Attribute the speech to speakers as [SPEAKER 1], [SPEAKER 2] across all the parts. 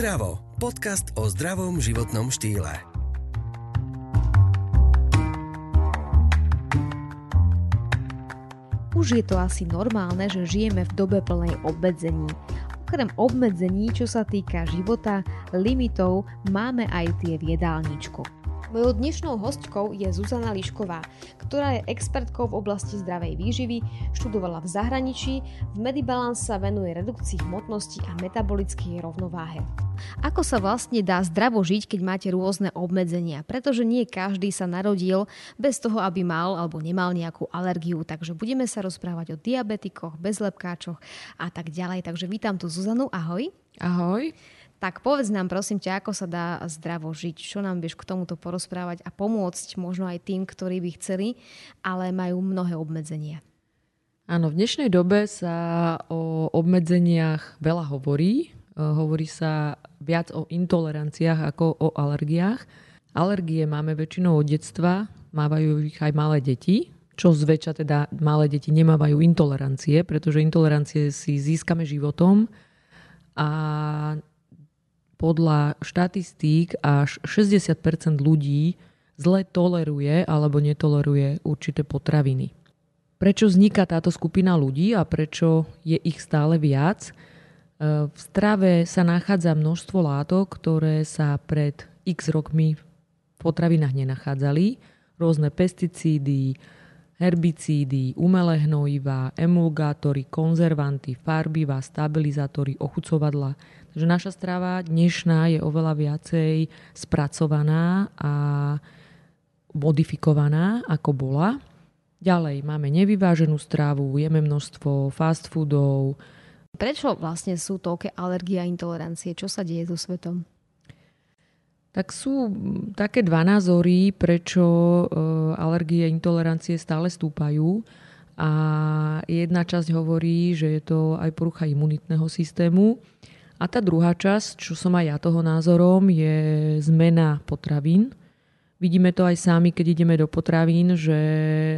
[SPEAKER 1] Zdravo. Podcast o zdravom životnom štýle.
[SPEAKER 2] Už je to asi normálne, že žijeme v dobe plnej obmedzení. Okrem obmedzení, čo sa týka života, limitov, máme aj tie v jedálničku. Mojou dnešnou hostkou je Zuzana Lišková, ktorá je expertkou v oblasti zdravej výživy, študovala v zahraničí, v Medibalance sa venuje redukcii hmotnosti a metabolickej rovnováhe. Ako sa vlastne dá zdravo žiť, keď máte rôzne obmedzenia? Pretože nie každý sa narodil bez toho, aby mal alebo nemal nejakú alergiu. Takže budeme sa rozprávať o diabetikoch, bezlepkáčoch a tak ďalej. Takže vítam tu Zuzanu. Ahoj.
[SPEAKER 3] Ahoj.
[SPEAKER 2] Tak povedz nám prosím ťa, ako sa dá zdravo žiť, čo nám vieš k tomuto porozprávať a pomôcť možno aj tým, ktorí by chceli, ale majú mnohé obmedzenia.
[SPEAKER 3] Áno, v dnešnej dobe sa o obmedzeniach veľa hovorí. E, hovorí sa viac o intoleranciách ako o alergiách. Alergie máme väčšinou od detstva, mávajú ich aj malé deti, čo zväčša teda malé deti nemávajú intolerancie, pretože intolerancie si získame životom a podľa štatistík až 60% ľudí zle toleruje alebo netoleruje určité potraviny. Prečo vzniká táto skupina ľudí a prečo je ich stále viac? E, v strave sa nachádza množstvo látok, ktoré sa pred x rokmi v potravinách nenachádzali. Rôzne pesticídy, herbicídy, umelé hnojivá, emulgátory, konzervanty, farbivá, stabilizátory, ochucovadla. Takže naša strava dnešná je oveľa viacej spracovaná a modifikovaná, ako bola. Ďalej máme nevyváženú stravu, jeme množstvo fast foodov.
[SPEAKER 2] Prečo vlastne sú toľké alergie a intolerancie? Čo sa deje so svetom?
[SPEAKER 3] Tak sú také dva názory, prečo e, alergie a intolerancie stále stúpajú. A jedna časť hovorí, že je to aj porucha imunitného systému. A tá druhá časť, čo som aj ja toho názorom, je zmena potravín. Vidíme to aj sami, keď ideme do potravín, že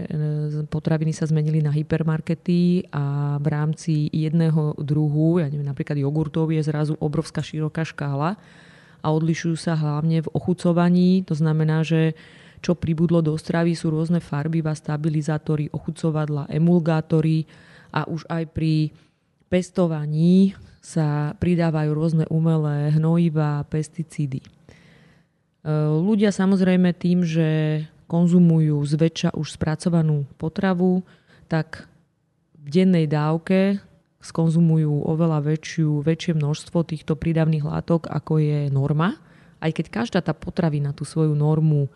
[SPEAKER 3] e, potraviny sa zmenili na hypermarkety a v rámci jedného druhu, ja neviem, napríklad jogurtov je zrazu obrovská široká škála a odlišujú sa hlavne v ochucovaní. To znamená, že čo pribudlo do stravy sú rôzne farby, stabilizátory, ochucovadla, emulgátory a už aj pri pestovaní sa pridávajú rôzne umelé hnojiva, pesticídy. E, ľudia samozrejme tým, že konzumujú zväčša už spracovanú potravu, tak v dennej dávke skonzumujú oveľa väčšiu, väčšie množstvo týchto prídavných látok, ako je norma. Aj keď každá tá potravina tú svoju normu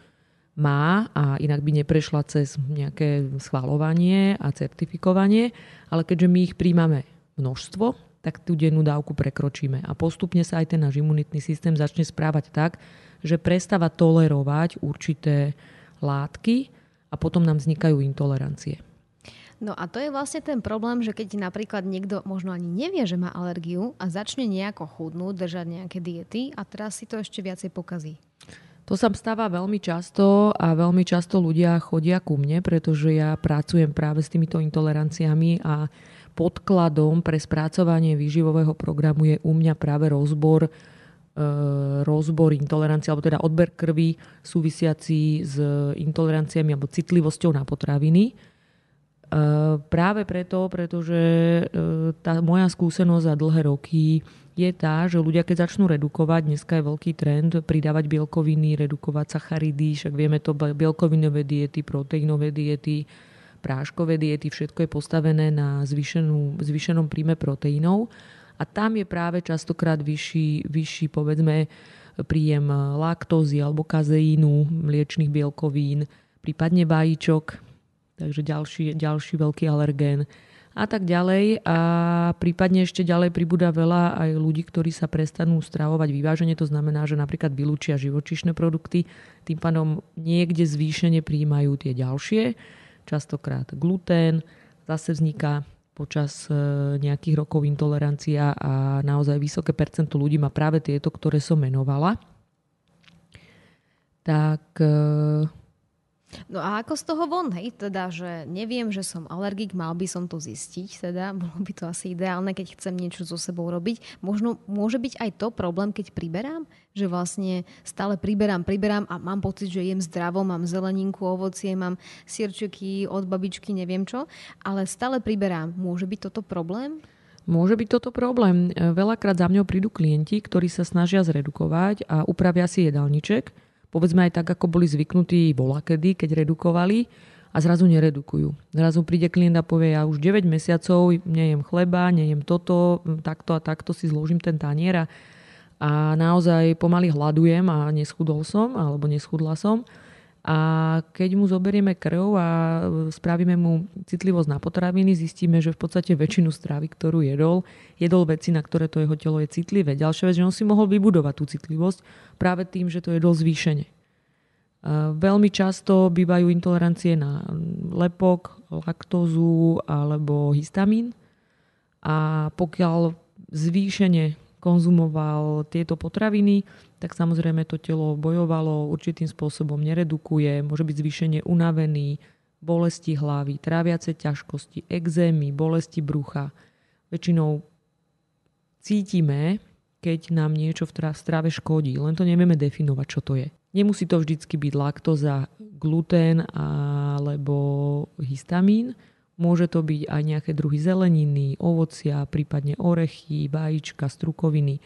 [SPEAKER 3] má a inak by neprešla cez nejaké schvalovanie a certifikovanie, ale keďže my ich príjmame množstvo, tak tú dennú dávku prekročíme. A postupne sa aj ten náš imunitný systém začne správať tak, že prestáva tolerovať určité látky a potom nám vznikajú intolerancie.
[SPEAKER 2] No a to je vlastne ten problém, že keď napríklad niekto možno ani nevie, že má alergiu a začne nejako chudnúť, držať nejaké diety a teraz si to ešte viacej pokazí.
[SPEAKER 3] To sa stáva veľmi často a veľmi často ľudia chodia ku mne, pretože ja pracujem práve s týmito intoleranciami a podkladom pre spracovanie výživového programu je u mňa práve rozbor e, rozbor intolerancie, alebo teda odber krvi súvisiaci s intoleranciami alebo citlivosťou na potraviny. E, práve preto, pretože e, tá moja skúsenosť za dlhé roky je tá, že ľudia keď začnú redukovať, dneska je veľký trend pridávať bielkoviny, redukovať sacharidy, však vieme to bielkovinové diety, proteínové diety, práškové diety, všetko je postavené na zvýšenú, zvýšenom príjme proteínov. A tam je práve častokrát vyšší, vyšší povedzme príjem laktózy alebo kazeínu, mliečných bielkovín, prípadne vajíčok, takže ďalší, ďalší veľký alergén a tak ďalej. A prípadne ešte ďalej pribúda veľa aj ľudí, ktorí sa prestanú stravovať vyvážene, to znamená, že napríklad vylúčia živočišné produkty, tým pádom niekde zvýšene príjmajú tie ďalšie častokrát glutén, zase vzniká počas e, nejakých rokov intolerancia a naozaj vysoké percento ľudí má práve tieto, ktoré som menovala. Tak e,
[SPEAKER 2] No a ako z toho von, hej, teda, že neviem, že som alergik, mal by som to zistiť, teda bolo by to asi ideálne, keď chcem niečo so sebou robiť. Možno môže byť aj to problém, keď priberám, že vlastne stále priberám, priberám a mám pocit, že jem zdravo, mám zeleninku, ovocie, mám sírčeky od babičky, neviem čo, ale stále priberám. Môže byť toto problém?
[SPEAKER 3] Môže byť toto problém. Veľakrát za mňou prídu klienti, ktorí sa snažia zredukovať a upravia si jedálniček, povedzme aj tak, ako boli zvyknutí volakedy, keď redukovali a zrazu neredukujú. Zrazu príde klient a povie, ja už 9 mesiacov nejem chleba, nejem toto, takto a takto si zložím ten tanier a, a naozaj pomaly hľadujem a neschudol som, alebo neschudla som. A keď mu zoberieme krv a spravíme mu citlivosť na potraviny, zistíme, že v podstate väčšinu stravy, ktorú jedol, jedol veci, na ktoré to jeho telo je citlivé. Ďalšia vec, že on si mohol vybudovať tú citlivosť práve tým, že to jedol zvýšene. Veľmi často bývajú intolerancie na lepok, laktózu alebo histamín. A pokiaľ zvýšene konzumoval tieto potraviny, tak samozrejme to telo bojovalo, určitým spôsobom neredukuje, môže byť zvýšenie unavený, bolesti hlavy, tráviace ťažkosti, exémy, bolesti brucha. Väčšinou cítime, keď nám niečo v strave škodí, len to nevieme definovať, čo to je. Nemusí to vždycky byť laktoza, glutén alebo histamín. Môže to byť aj nejaké druhy zeleniny, ovocia, prípadne orechy, vajíčka, strukoviny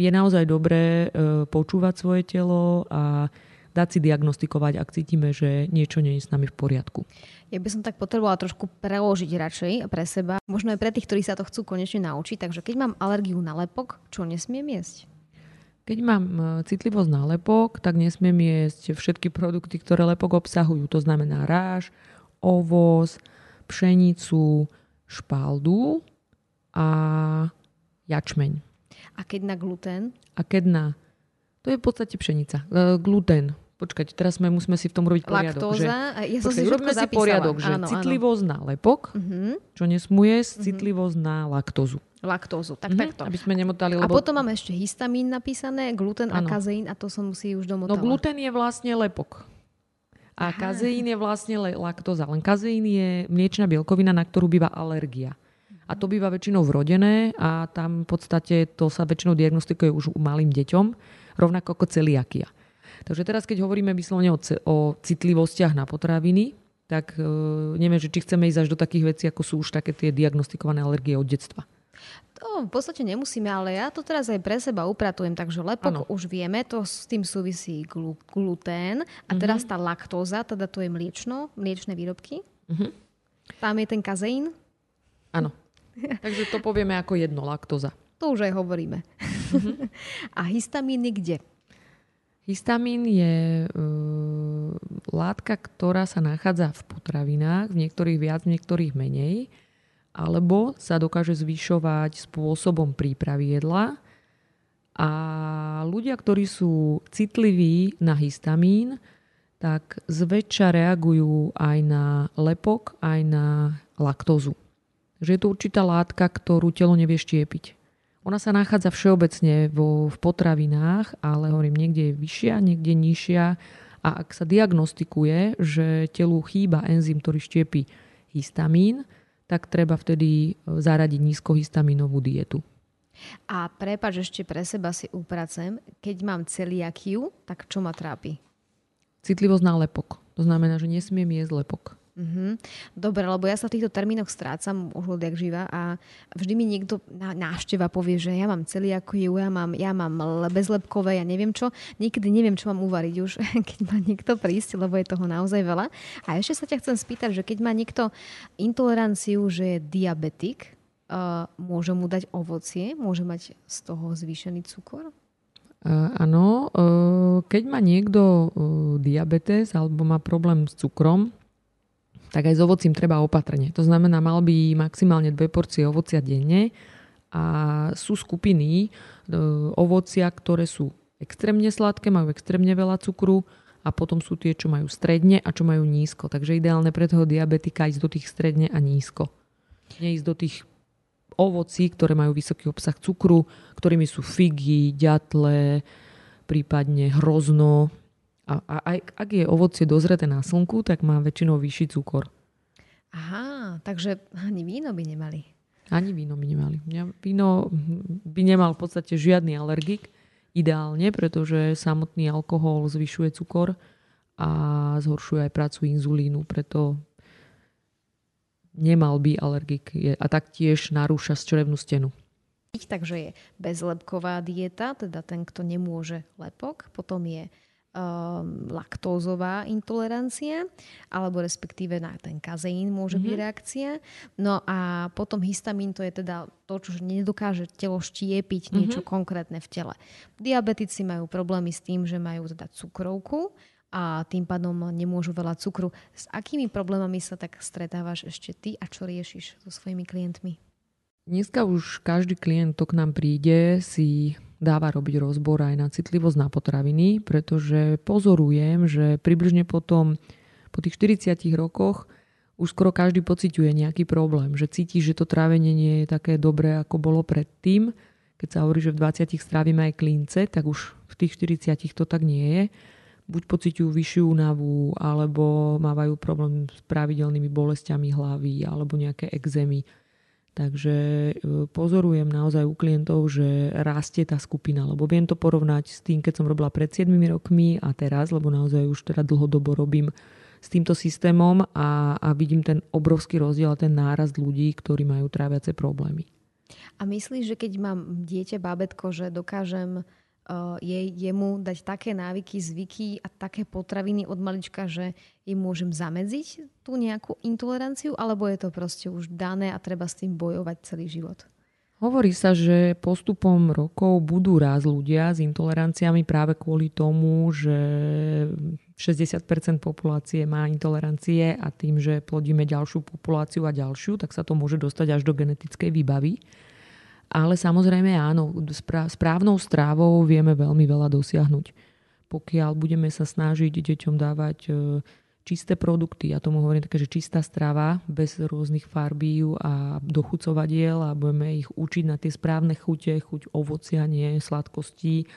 [SPEAKER 3] je naozaj dobré e, počúvať svoje telo a dať si diagnostikovať, ak cítime, že niečo nie je s nami v poriadku.
[SPEAKER 2] Ja by som tak potrebovala trošku preložiť radšej pre seba, možno aj pre tých, ktorí sa to chcú konečne naučiť. Takže keď mám alergiu na lepok, čo nesmiem jesť?
[SPEAKER 3] Keď mám e, citlivosť na lepok, tak nesmiem jesť všetky produkty, ktoré lepok obsahujú. To znamená ráž, ovoz, pšenicu, špaldu a jačmeň.
[SPEAKER 2] A keď na gluten?
[SPEAKER 3] A keď na... To je v podstate pšenica. E, gluten. Počkajte, teraz sme, musíme si v tom robiť poriadok.
[SPEAKER 2] Laktóza?
[SPEAKER 3] Že,
[SPEAKER 2] ja som
[SPEAKER 3] počkaj, si robíme si poriadok, že áno, citlivosť áno. na lepok, uh-huh. čo nesmuje, uh-huh. citlivosť na laktózu.
[SPEAKER 2] Laktózu, tak uh-huh. takto.
[SPEAKER 3] Aby sme nemotali,
[SPEAKER 2] lebo... A potom máme ešte histamín napísané, gluten a kazeín a to som musí už domotala.
[SPEAKER 3] No gluten je vlastne lepok. A Aha. kazeín je vlastne laktóza. Len kazeín je mliečna bielkovina, na ktorú býva alergia. A to býva väčšinou vrodené a tam v podstate to sa väčšinou diagnostikuje už u malým deťom, rovnako ako celiakia. Takže teraz, keď hovoríme vyslovene o, o citlivostiach na potraviny, tak e, neviem, že či chceme ísť až do takých vecí, ako sú už také tie diagnostikované alergie od detstva.
[SPEAKER 2] To v podstate nemusíme, ale ja to teraz aj pre seba upratujem, takže lepok ano. už vieme, to s tým súvisí glu, glutén a uh-huh. teraz tá laktóza, teda to je mliečno, mliečne výrobky. Uh-huh. Tam je ten kazeín.
[SPEAKER 3] Áno. Takže to povieme ako jedno, laktoza.
[SPEAKER 2] To už aj hovoríme. Uh-huh. A histamín je kde?
[SPEAKER 3] Histamín je uh, látka, ktorá sa nachádza v potravinách, v niektorých viac, v niektorých menej, alebo sa dokáže zvyšovať spôsobom prípravy jedla. A ľudia, ktorí sú citliví na histamín, tak zväčša reagujú aj na lepok, aj na laktózu že je to určitá látka, ktorú telo nevie štiepiť. Ona sa nachádza všeobecne vo, v potravinách, ale hovorím, niekde je vyššia, niekde nižšia. A ak sa diagnostikuje, že telu chýba enzym, ktorý štiepi histamín, tak treba vtedy e, zaradiť nízkohistaminovú dietu.
[SPEAKER 2] A prepač ešte pre seba si upracem, keď mám celiakiu, tak čo ma trápi?
[SPEAKER 3] Citlivosť na lepok. To znamená, že nesmiem jesť lepok.
[SPEAKER 2] Mm-hmm. Dobre, lebo ja sa v týchto termínoch strácam už odjak živa a vždy mi niekto na návšteva povie, že ja mám ju, ja mám, ja mám bezlepkové, ja neviem čo. Niekedy neviem, čo mám uvariť už, keď má niekto prísť, lebo je toho naozaj veľa. A ešte sa ťa chcem spýtať, že keď má niekto intoleranciu, že je diabetik, uh, môže mu dať ovocie? Môže mať z toho zvýšený cukor?
[SPEAKER 3] Uh, áno, uh, keď má niekto diabetes alebo má problém s cukrom, tak aj s ovocím treba opatrne. To znamená, mal by maximálne dve porcie ovocia denne a sú skupiny e, ovocia, ktoré sú extrémne sladké, majú extrémne veľa cukru a potom sú tie, čo majú stredne a čo majú nízko. Takže ideálne pre toho diabetika ísť do tých stredne a nízko. Neísť do tých ovocí, ktoré majú vysoký obsah cukru, ktorými sú figy, ďatle, prípadne hrozno, A, a aj ak je ovocie dozreté na slnku, tak má väčšinou vyšší cukor.
[SPEAKER 2] Aha, takže ani víno by nemali.
[SPEAKER 3] Ani víno by nemali. Víno by nemal v podstate žiadny alergik, ideálne, pretože samotný alkohol zvyšuje cukor a zhoršuje aj prácu inzulínu, preto nemal by alergik a taktiež narúša črevnú stenu.
[SPEAKER 2] Takže je bezlepková dieta, teda ten, kto nemôže lepok. Potom je um, laktózová intolerancia, alebo respektíve na ten kazeín môže mm-hmm. byť mhm. reakcia. No a potom histamín to je teda to, čo nedokáže telo štiepiť niečo mm-hmm. konkrétne v tele. Diabetici majú problémy s tým, že majú teda cukrovku a tým pádom nemôžu veľa cukru. S akými problémami sa tak stretávaš ešte ty a čo riešiš so svojimi klientmi?
[SPEAKER 3] Dneska už každý klient, kto k nám príde, si dáva robiť rozbor aj na citlivosť na potraviny, pretože pozorujem, že približne potom, po tých 40 rokoch už skoro každý pociťuje nejaký problém, že cíti, že to trávenie nie je také dobré, ako bolo predtým. Keď sa hovorí, že v 20 strávime aj klince, tak už v tých 40 to tak nie je buď pociťujú vyššiu únavu, alebo mávajú problém s pravidelnými bolestiami hlavy, alebo nejaké exémy. Takže e, pozorujem naozaj u klientov, že rastie tá skupina, lebo viem to porovnať s tým, keď som robila pred 7 rokmi a teraz, lebo naozaj už teda dlhodobo robím s týmto systémom a, a vidím ten obrovský rozdiel a ten nárast ľudí, ktorí majú tráviace problémy.
[SPEAKER 2] A myslíš, že keď mám dieťa, bábetko, že dokážem jej, jemu dať také návyky, zvyky a také potraviny od malička, že im môžem zamedziť tú nejakú intoleranciu, alebo je to proste už dané a treba s tým bojovať celý život?
[SPEAKER 3] Hovorí sa, že postupom rokov budú raz ľudia s intoleranciami práve kvôli tomu, že 60% populácie má intolerancie a tým, že plodíme ďalšiu populáciu a ďalšiu, tak sa to môže dostať až do genetickej výbavy. Ale samozrejme áno, správnou strávou vieme veľmi veľa dosiahnuť. Pokiaľ budeme sa snažiť deťom dávať e, čisté produkty, ja tomu hovorím také, že čistá strava, bez rôznych farbí a dochucovadiel a budeme ich učiť na tie správne chute, chuť ovocia, nie sladkostí,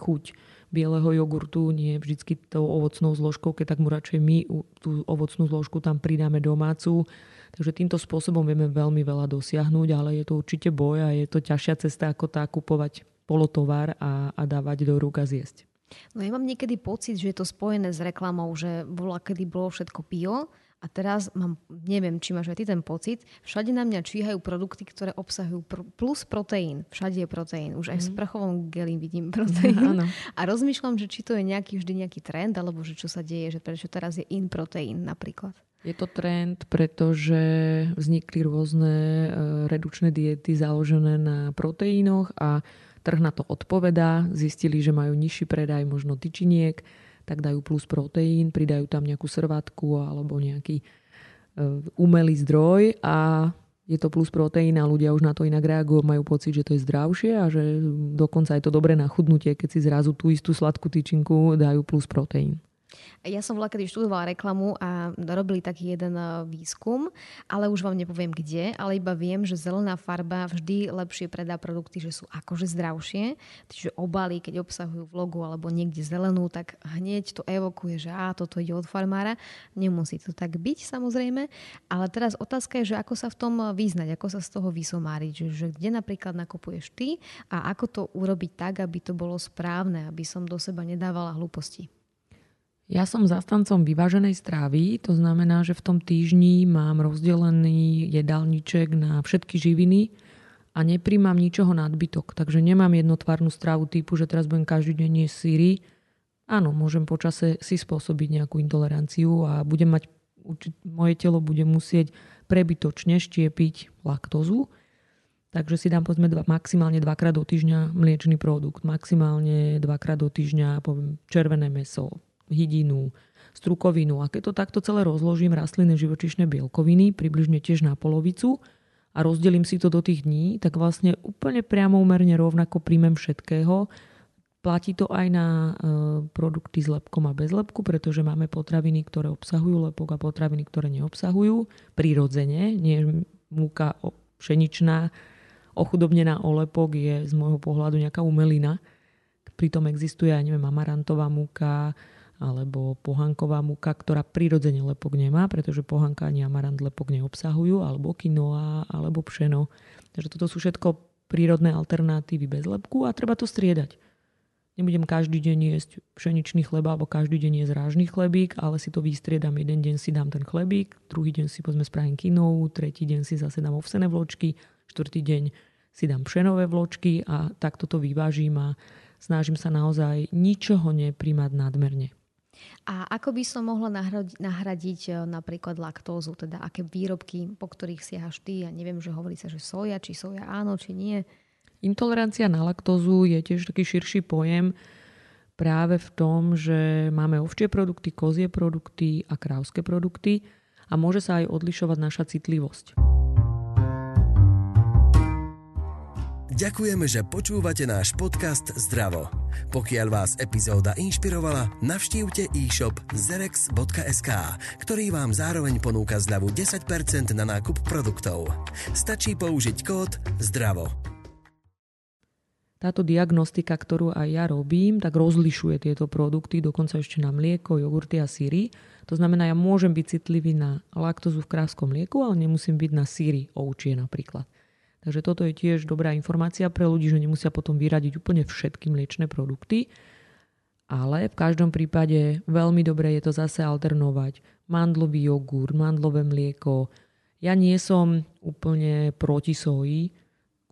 [SPEAKER 3] chuť bieleho jogurtu, nie vždycky tou ovocnou zložkou, keď tak mu radšej my tú ovocnú zložku tam pridáme domácu Takže týmto spôsobom vieme veľmi veľa dosiahnuť, ale je to určite boj a je to ťažšia cesta ako tá kupovať polotovar a, a dávať do rúk a zjesť.
[SPEAKER 2] No ja mám niekedy pocit, že je to spojené s reklamou, že bola, kedy bolo všetko bio a teraz mám, neviem, či máš aj ty ten pocit, všade na mňa číhajú produkty, ktoré obsahujú pr- plus proteín. Všade je proteín. Už aj mm. v mhm. sprchovom geli vidím proteín. Áno. A rozmýšľam, že či to je nejaký vždy nejaký trend, alebo že čo sa deje, že prečo teraz je in proteín napríklad.
[SPEAKER 3] Je to trend, pretože vznikli rôzne e, redučné diety založené na proteínoch a trh na to odpovedá. Zistili, že majú nižší predaj možno tyčiniek, tak dajú plus proteín, pridajú tam nejakú srvátku alebo nejaký e, umelý zdroj a je to plus proteín a ľudia už na to inak reagujú, majú pocit, že to je zdravšie a že dokonca je to dobré na chudnutie, keď si zrazu tú istú sladkú tyčinku dajú plus proteín.
[SPEAKER 2] Ja som bola kedy študovala reklamu a robili taký jeden eh, výskum, ale už vám nepoviem kde, ale iba viem, že zelená farba vždy lepšie predá produkty, že sú akože zdravšie. Čiže obaly, keď obsahujú v logu alebo niekde zelenú, tak hneď to evokuje, že á, toto ide od farmára. Nemusí to tak byť samozrejme, ale teraz otázka je, že ako sa v tom vyznať, ako sa z toho vysomáriť, že, že kde napríklad nakupuješ ty a ako to urobiť tak, aby to bolo správne, aby som do seba nedávala hlúposti.
[SPEAKER 3] Ja som zastancom vyváženej strávy, to znamená, že v tom týždni mám rozdelený jedálniček na všetky živiny a nepríjmam ničoho nadbytok. Takže nemám jednotvárnu strávu typu, že teraz budem každý deň jesť síry. Áno, môžem počase si spôsobiť nejakú intoleranciu a budem mať, moje telo bude musieť prebytočne štiepiť laktózu. Takže si dám povedzme dva, maximálne dvakrát do týždňa mliečný produkt, maximálne dvakrát do týždňa poviem, červené meso, hydinu, strukovinu. A keď to takto celé rozložím, rastlinné živočišné bielkoviny, približne tiež na polovicu a rozdelím si to do tých dní, tak vlastne úplne priamo umerne rovnako príjmem všetkého. Platí to aj na e, produkty s lepkom a bez lepku, pretože máme potraviny, ktoré obsahujú lepok a potraviny, ktoré neobsahujú. Prirodzene, nie múka pšeničná, ochudobnená o lepok je z môjho pohľadu nejaká umelina. Pritom existuje, aj neviem, amarantová múka, alebo pohanková múka, ktorá prirodzene lepok nemá, pretože pohanka ani amarant lepok neobsahujú, alebo quinoa, alebo pšeno. Takže toto sú všetko prírodné alternatívy bez lepku a treba to striedať. Nebudem každý deň jesť pšeničný chleba alebo každý deň jesť rážný chlebík, ale si to vystriedam. Jeden deň si dám ten chlebík, druhý deň si pozme spravím kinou, tretí deň si zase dám ovsené vločky, štvrtý deň si dám pšenové vločky a takto to vyvážim a snažím sa naozaj ničoho neprimať nadmerne.
[SPEAKER 2] A ako by som mohla nahradiť, nahradiť e, napríklad laktózu, teda aké výrobky, po ktorých siahaš ty? Ja neviem, že hovorí sa, že soja, či soja áno, či nie.
[SPEAKER 3] Intolerancia na laktózu je tiež taký širší pojem práve v tom, že máme ovčie produkty, kozie produkty a krávské produkty a môže sa aj odlišovať naša citlivosť.
[SPEAKER 1] Ďakujeme, že počúvate náš podcast Zdravo. Pokiaľ vás epizóda inšpirovala, navštívte e-shop zerex.sk, ktorý vám zároveň ponúka zľavu 10% na nákup produktov. Stačí použiť kód ZDRAVO.
[SPEAKER 3] Táto diagnostika, ktorú aj ja robím, tak rozlišuje tieto produkty, dokonca ešte na mlieko, jogurty a síry. To znamená, ja môžem byť citlivý na laktozu v krávskom mlieku, ale nemusím byť na síry ovčie napríklad. Takže toto je tiež dobrá informácia pre ľudí, že nemusia potom vyradiť úplne všetky mliečne produkty. Ale v každom prípade veľmi dobre je to zase alternovať. Mandlový jogurt, mandlové mlieko. Ja nie som úplne proti soji.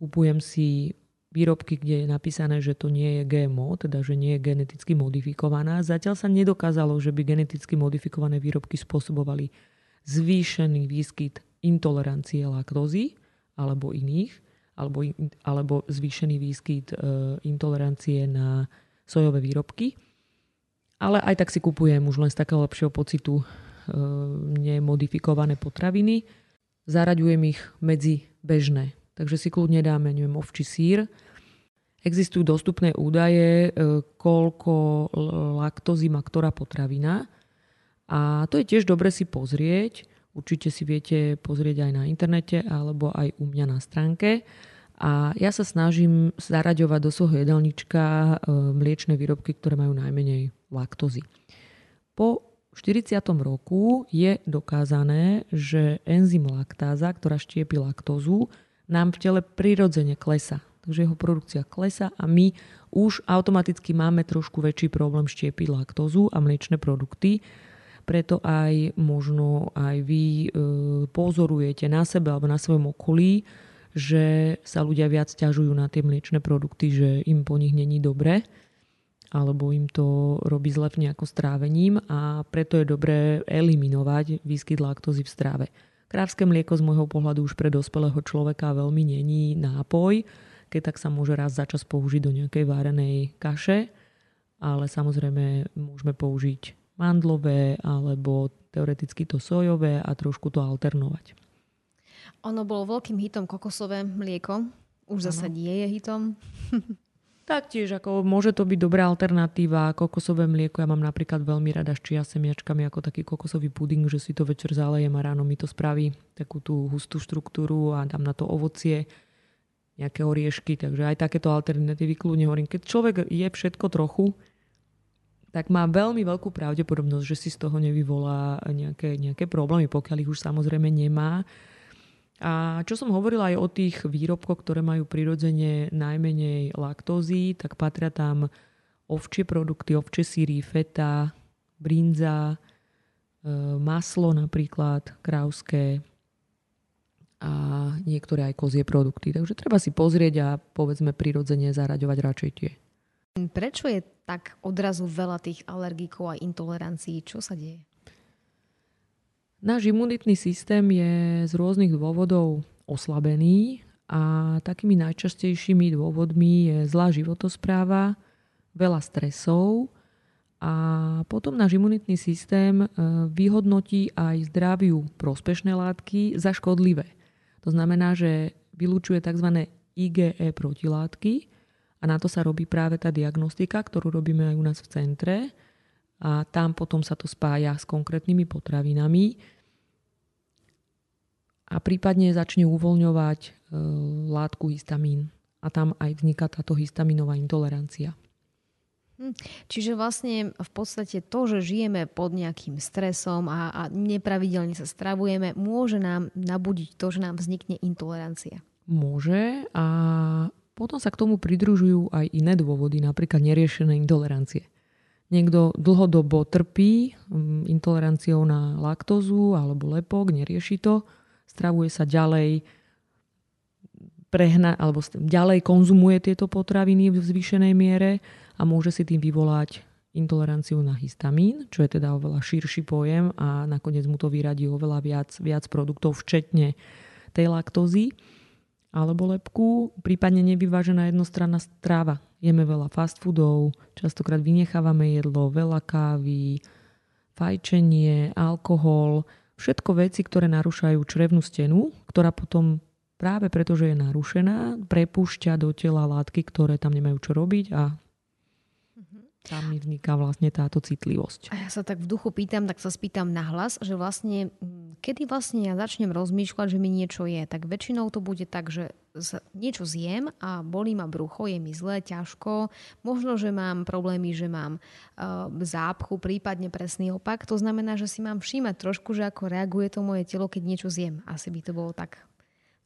[SPEAKER 3] Kupujem si výrobky, kde je napísané, že to nie je GMO, teda že nie je geneticky modifikovaná. Zatiaľ sa nedokázalo, že by geneticky modifikované výrobky spôsobovali zvýšený výskyt intolerancie laktózy alebo iných, alebo, alebo zvýšený výskyt e, intolerancie na sojové výrobky. Ale aj tak si kupujem už len z takého lepšieho pocitu e, nemodifikované potraviny. Zaraďujem ich medzi bežné. Takže si kľudne dáme, neviem, ovčí sír. Existujú dostupné údaje, e, koľko laktózy má ktorá potravina. A to je tiež dobre si pozrieť, Určite si viete pozrieť aj na internete alebo aj u mňa na stránke. A ja sa snažím zaraďovať do svojho jedálnička e, mliečne výrobky, ktoré majú najmenej laktózy. Po 40. roku je dokázané, že enzym laktáza, ktorá štiepi laktózu, nám v tele prirodzene klesa. Takže jeho produkcia klesa a my už automaticky máme trošku väčší problém štiepiť laktózu a mliečne produkty, preto aj možno aj vy e, pozorujete na sebe alebo na svojom okolí, že sa ľudia viac ťažujú na tie mliečne produkty, že im po nich není dobre alebo im to robí zle nejako strávením a preto je dobré eliminovať výskyt laktózy v stráve. Krávské mlieko z môjho pohľadu už pre dospelého človeka veľmi není nápoj, keď tak sa môže raz za čas použiť do nejakej várenej kaše, ale samozrejme môžeme použiť mandlové alebo teoreticky to sojové a trošku to alternovať.
[SPEAKER 2] Ono bolo veľkým hitom kokosové mlieko. Už zase nie je hitom.
[SPEAKER 3] Taktiež, ako môže to byť dobrá alternatíva. Kokosové mlieko ja mám napríklad veľmi rada s čia semiačkami ako taký kokosový puding, že si to večer zalejem a ráno mi to spraví takú tú hustú štruktúru a dám na to ovocie, nejaké oriešky, takže aj takéto alternatívy kľudne hovorím. Keď človek je všetko trochu, tak má veľmi veľkú pravdepodobnosť, že si z toho nevyvolá nejaké, nejaké problémy, pokiaľ ich už samozrejme nemá. A čo som hovorila aj o tých výrobkoch, ktoré majú prirodzene najmenej laktózy, tak patria tam ovčie produkty, ovčie síry, feta, brinza, e, maslo napríklad, krauské a niektoré aj kozie produkty. Takže treba si pozrieť a povedzme prirodzene zaraďovať radšej tie.
[SPEAKER 2] Prečo je tak odrazu veľa tých alergikov a intolerancií? Čo sa deje?
[SPEAKER 3] Náš imunitný systém je z rôznych dôvodov oslabený a takými najčastejšími dôvodmi je zlá životospráva, veľa stresov a potom náš imunitný systém e, vyhodnotí aj zdraviu prospešné látky za škodlivé. To znamená, že vylúčuje tzv. IgE protilátky, a na to sa robí práve tá diagnostika, ktorú robíme aj u nás v centre. A tam potom sa to spája s konkrétnymi potravinami a prípadne začne uvoľňovať e, látku histamín. A tam aj vzniká táto histaminová intolerancia.
[SPEAKER 2] Hm, čiže vlastne v podstate to, že žijeme pod nejakým stresom a, a nepravidelne sa stravujeme, môže nám nabudiť to, že nám vznikne intolerancia.
[SPEAKER 3] Môže a potom sa k tomu pridružujú aj iné dôvody, napríklad neriešené intolerancie. Niekto dlhodobo trpí hm, intoleranciou na laktózu alebo lepok, nerieši to, stravuje sa ďalej, prehna, alebo ďalej konzumuje tieto potraviny v zvýšenej miere a môže si tým vyvolať intoleranciu na histamín, čo je teda oveľa širší pojem a nakoniec mu to vyradí oveľa viac, viac produktov, včetne tej laktózy alebo lepku, prípadne nevyvážená jednostranná stráva. Jeme veľa fast foodov, častokrát vynechávame jedlo, veľa kávy, fajčenie, alkohol, všetko veci, ktoré narúšajú črevnú stenu, ktorá potom práve preto, že je narušená, prepúšťa do tela látky, ktoré tam nemajú čo robiť a tam mi vzniká vlastne táto citlivosť.
[SPEAKER 2] A ja sa tak v duchu pýtam, tak sa spýtam na hlas, že vlastne, kedy vlastne ja začnem rozmýšľať, že mi niečo je, tak väčšinou to bude tak, že niečo zjem a bolí ma brucho, je mi zle, ťažko. Možno, že mám problémy, že mám uh, zápchu, prípadne presný opak. To znamená, že si mám všímať trošku, že ako reaguje to moje telo, keď niečo zjem. Asi by to bolo tak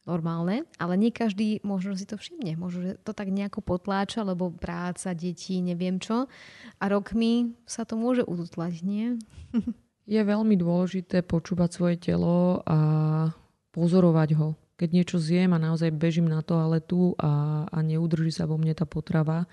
[SPEAKER 2] normálne, ale nie každý možno si to všimne. Možno, to tak nejako potláča, lebo práca, deti, neviem čo. A rokmi sa to môže ututlať, nie?
[SPEAKER 3] Je veľmi dôležité počúvať svoje telo a pozorovať ho. Keď niečo zjem a naozaj bežím na toaletu a, a neudrží sa vo mne tá potrava,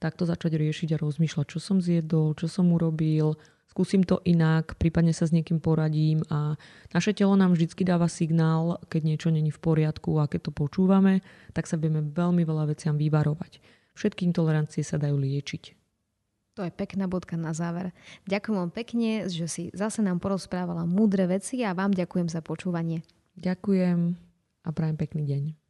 [SPEAKER 3] tak to začať riešiť a rozmýšľať, čo som zjedol, čo som urobil, skúsim to inak, prípadne sa s niekým poradím a naše telo nám vždy dáva signál, keď niečo není v poriadku a keď to počúvame, tak sa vieme veľmi veľa veciam vyvarovať. Všetky intolerancie sa dajú liečiť.
[SPEAKER 2] To je pekná bodka na záver. Ďakujem vám pekne, že si zase nám porozprávala múdre veci a vám ďakujem za počúvanie.
[SPEAKER 3] Ďakujem a prajem pekný deň.